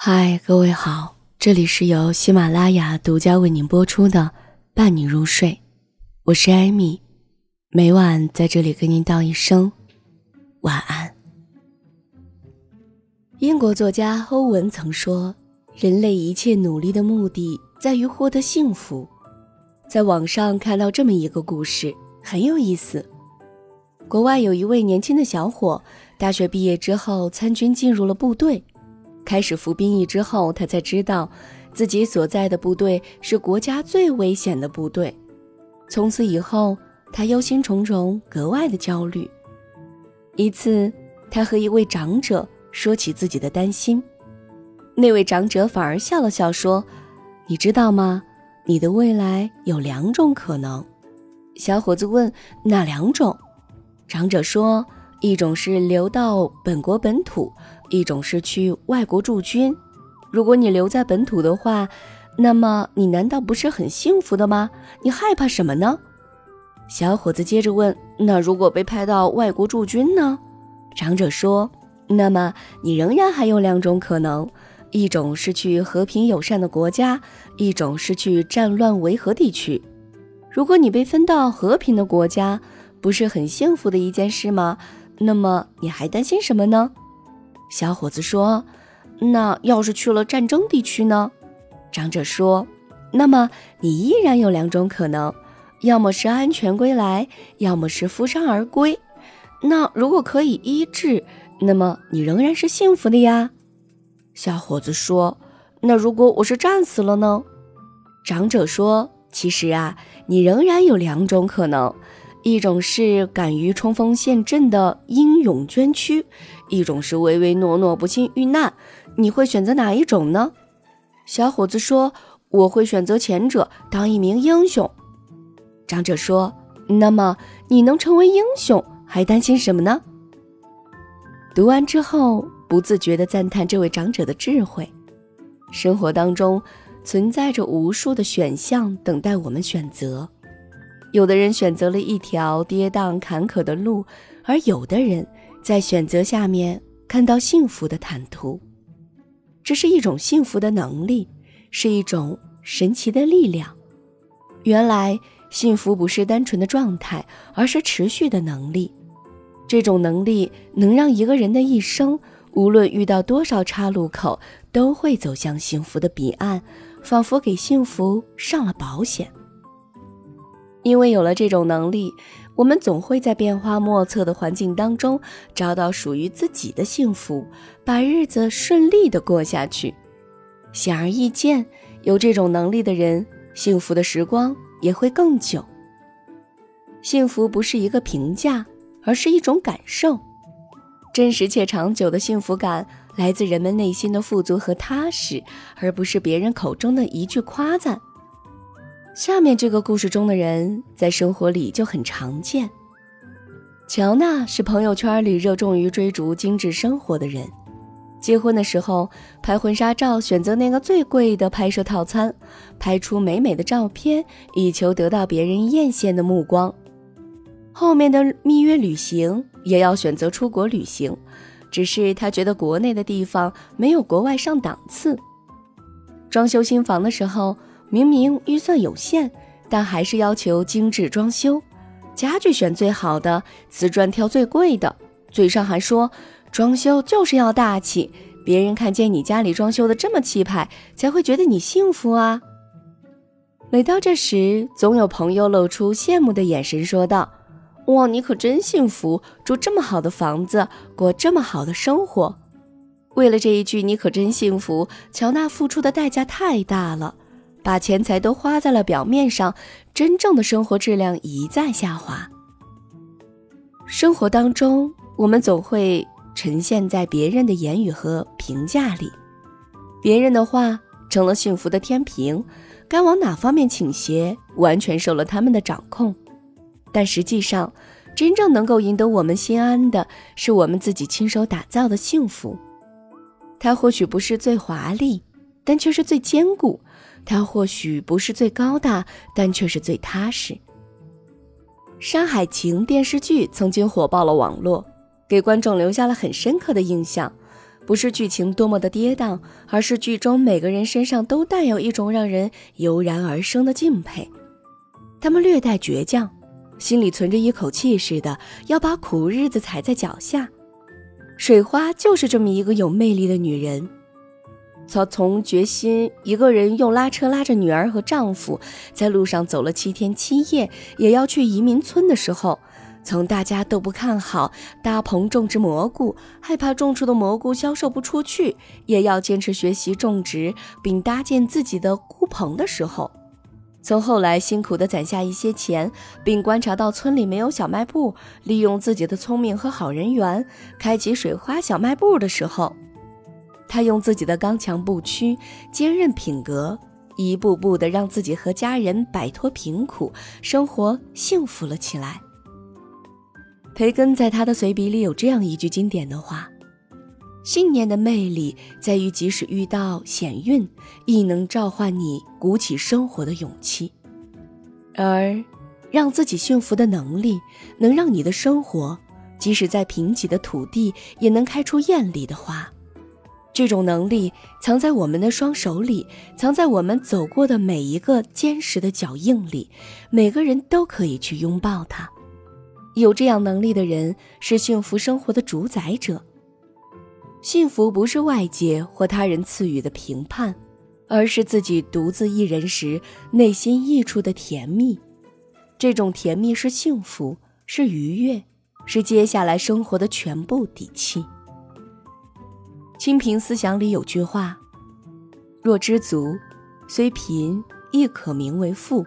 嗨，各位好，这里是由喜马拉雅独家为您播出的《伴你入睡》，我是艾米，每晚在这里跟您道一声晚安。英国作家欧文曾说：“人类一切努力的目的在于获得幸福。”在网上看到这么一个故事，很有意思。国外有一位年轻的小伙，大学毕业之后参军进入了部队。开始服兵役之后，他才知道，自己所在的部队是国家最危险的部队。从此以后，他忧心忡忡，格外的焦虑。一次，他和一位长者说起自己的担心，那位长者反而笑了笑说：“你知道吗？你的未来有两种可能。”小伙子问：“哪两种？”长者说。一种是留到本国本土，一种是去外国驻军。如果你留在本土的话，那么你难道不是很幸福的吗？你害怕什么呢？小伙子接着问：“那如果被派到外国驻军呢？”长者说：“那么你仍然还有两种可能，一种是去和平友善的国家，一种是去战乱维和地区。如果你被分到和平的国家，不是很幸福的一件事吗？”那么你还担心什么呢？小伙子说：“那要是去了战争地区呢？”长者说：“那么你依然有两种可能，要么是安全归来，要么是负伤而归。那如果可以医治，那么你仍然是幸福的呀。”小伙子说：“那如果我是战死了呢？”长者说：“其实啊，你仍然有两种可能。”一种是敢于冲锋陷阵的英勇捐躯，一种是唯唯诺诺不幸遇难。你会选择哪一种呢？小伙子说：“我会选择前者，当一名英雄。”长者说：“那么你能成为英雄，还担心什么呢？”读完之后，不自觉地赞叹这位长者的智慧。生活当中存在着无数的选项等待我们选择。有的人选择了一条跌宕坎坷的路，而有的人在选择下面看到幸福的坦途。这是一种幸福的能力，是一种神奇的力量。原来，幸福不是单纯的状态，而是持续的能力。这种能力能让一个人的一生，无论遇到多少岔路口，都会走向幸福的彼岸，仿佛给幸福上了保险。因为有了这种能力，我们总会在变化莫测的环境当中找到属于自己的幸福，把日子顺利的过下去。显而易见，有这种能力的人，幸福的时光也会更久。幸福不是一个评价，而是一种感受。真实且长久的幸福感来自人们内心的富足和踏实，而不是别人口中的一句夸赞。下面这个故事中的人在生活里就很常见。乔娜是朋友圈里热衷于追逐精致生活的人，结婚的时候拍婚纱照选择那个最贵的拍摄套餐，拍出美美的照片，以求得到别人艳羡的目光。后面的蜜月旅行也要选择出国旅行，只是她觉得国内的地方没有国外上档次。装修新房的时候。明明预算有限，但还是要求精致装修，家具选最好的，瓷砖挑最贵的，嘴上还说装修就是要大气，别人看见你家里装修的这么气派，才会觉得你幸福啊。每到这时，总有朋友露出羡慕的眼神，说道：“哇，你可真幸福，住这么好的房子，过这么好的生活。”为了这一句“你可真幸福”，乔娜付出的代价太大了。把钱财都花在了表面上，真正的生活质量一再下滑。生活当中，我们总会呈现在别人的言语和评价里，别人的话成了幸福的天平，该往哪方面倾斜，完全受了他们的掌控。但实际上，真正能够赢得我们心安的，是我们自己亲手打造的幸福。它或许不是最华丽，但却是最坚固。它或许不是最高大，但却是最踏实。《山海情》电视剧曾经火爆了网络，给观众留下了很深刻的印象。不是剧情多么的跌宕，而是剧中每个人身上都带有一种让人油然而生的敬佩。他们略带倔强，心里存着一口气似的，要把苦日子踩在脚下。水花就是这么一个有魅力的女人。她从决心一个人用拉车拉着女儿和丈夫，在路上走了七天七夜，也要去移民村的时候，从大家都不看好搭棚种植蘑菇，害怕种出的蘑菇销售不出去，也要坚持学习种植并搭建自己的菇棚的时候，从后来辛苦地攒下一些钱，并观察到村里没有小卖部，利用自己的聪明和好人缘，开启水花小卖部的时候。他用自己的刚强不屈、坚韧品格，一步步的让自己和家人摆脱贫苦，生活幸福了起来。培根在他的随笔里有这样一句经典的话：“信念的魅力在于，即使遇到险运，亦能召唤你鼓起生活的勇气；而让自己幸福的能力，能让你的生活，即使在贫瘠的土地，也能开出艳丽的花。”这种能力藏在我们的双手里，藏在我们走过的每一个坚实的脚印里。每个人都可以去拥抱它。有这样能力的人是幸福生活的主宰者。幸福不是外界或他人赐予的评判，而是自己独自一人时内心溢出的甜蜜。这种甜蜜是幸福，是愉悦，是接下来生活的全部底气。清贫思想里有句话：“若知足，虽贫亦可名为富；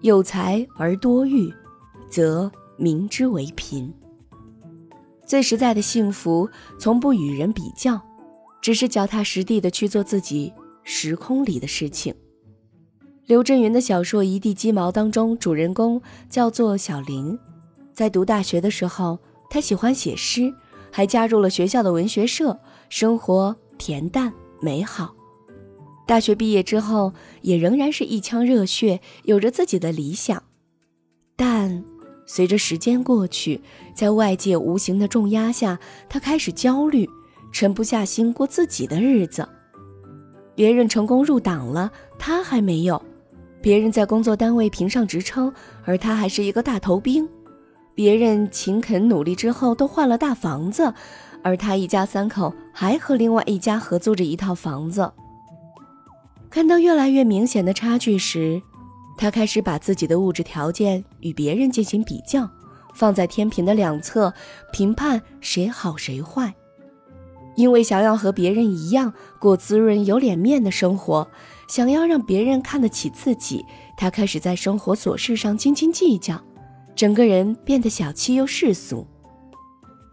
有才而多欲，则名之为贫。”最实在的幸福，从不与人比较，只是脚踏实地的去做自己时空里的事情。刘震云的小说《一地鸡毛》当中，主人公叫做小林，在读大学的时候，他喜欢写诗。还加入了学校的文学社，生活恬淡美好。大学毕业之后，也仍然是一腔热血，有着自己的理想。但随着时间过去，在外界无形的重压下，他开始焦虑，沉不下心过自己的日子。别人成功入党了，他还没有；别人在工作单位评上职称，而他还是一个大头兵。别人勤恳努力之后都换了大房子，而他一家三口还和另外一家合租着一套房子。看到越来越明显的差距时，他开始把自己的物质条件与别人进行比较，放在天平的两侧评判谁好谁坏。因为想要和别人一样过滋润有脸面的生活，想要让别人看得起自己，他开始在生活琐事上斤斤计较。整个人变得小气又世俗，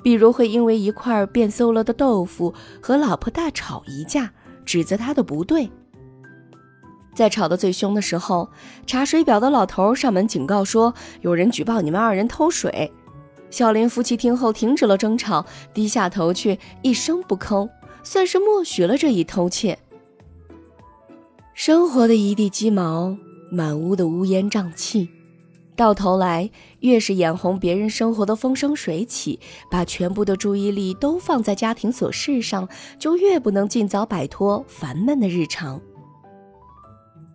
比如会因为一块变馊了的豆腐和老婆大吵一架，指责他的不对。在吵得最凶的时候，查水表的老头上门警告说有人举报你们二人偷水。小林夫妻听后停止了争吵，低下头去一声不吭，算是默许了这一偷窃。生活的一地鸡毛，满屋的乌烟瘴气。到头来，越是眼红别人生活的风生水起，把全部的注意力都放在家庭琐事上，就越不能尽早摆脱烦闷的日常。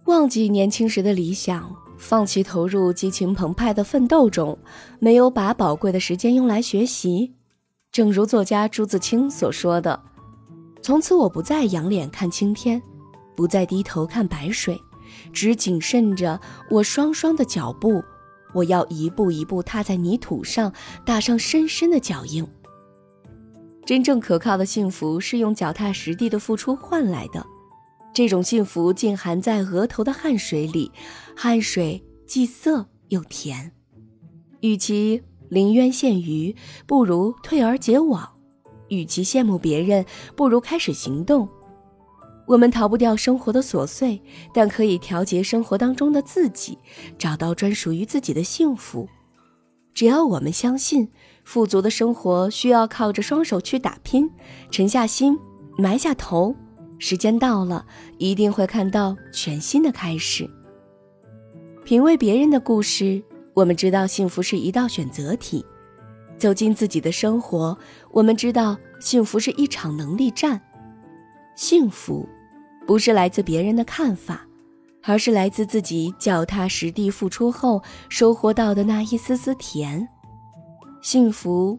忘记年轻时的理想，放弃投入激情澎湃的奋斗中，没有把宝贵的时间用来学习。正如作家朱自清所说的：“从此我不再仰脸看青天，不再低头看白水，只谨慎着我双双的脚步。”我要一步一步踏在泥土上，打上深深的脚印。真正可靠的幸福是用脚踏实地的付出换来的，这种幸福浸含在额头的汗水里，汗水既涩又甜。与其临渊羡鱼，不如退而结网；与其羡慕别人，不如开始行动。我们逃不掉生活的琐碎，但可以调节生活当中的自己，找到专属于自己的幸福。只要我们相信，富足的生活需要靠着双手去打拼，沉下心，埋下头，时间到了，一定会看到全新的开始。品味别人的故事，我们知道幸福是一道选择题。走进自己的生活，我们知道幸福是一场能力战。幸福，不是来自别人的看法，而是来自自己脚踏实地付出后收获到的那一丝丝甜。幸福，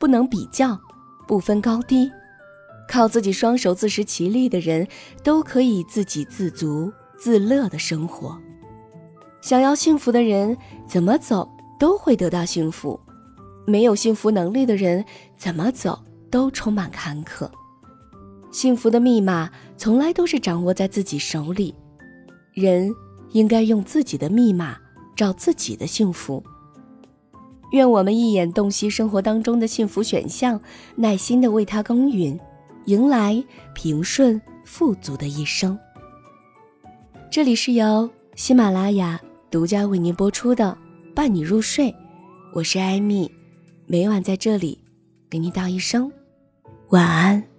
不能比较，不分高低，靠自己双手自食其力的人，都可以自给自足、自乐的生活。想要幸福的人，怎么走都会得到幸福；没有幸福能力的人，怎么走都充满坎坷。幸福的密码从来都是掌握在自己手里，人应该用自己的密码找自己的幸福。愿我们一眼洞悉生活当中的幸福选项，耐心的为它耕耘，迎来平顺富足的一生。这里是由喜马拉雅独家为您播出的《伴你入睡》，我是艾米，每晚在这里给你道一声晚安。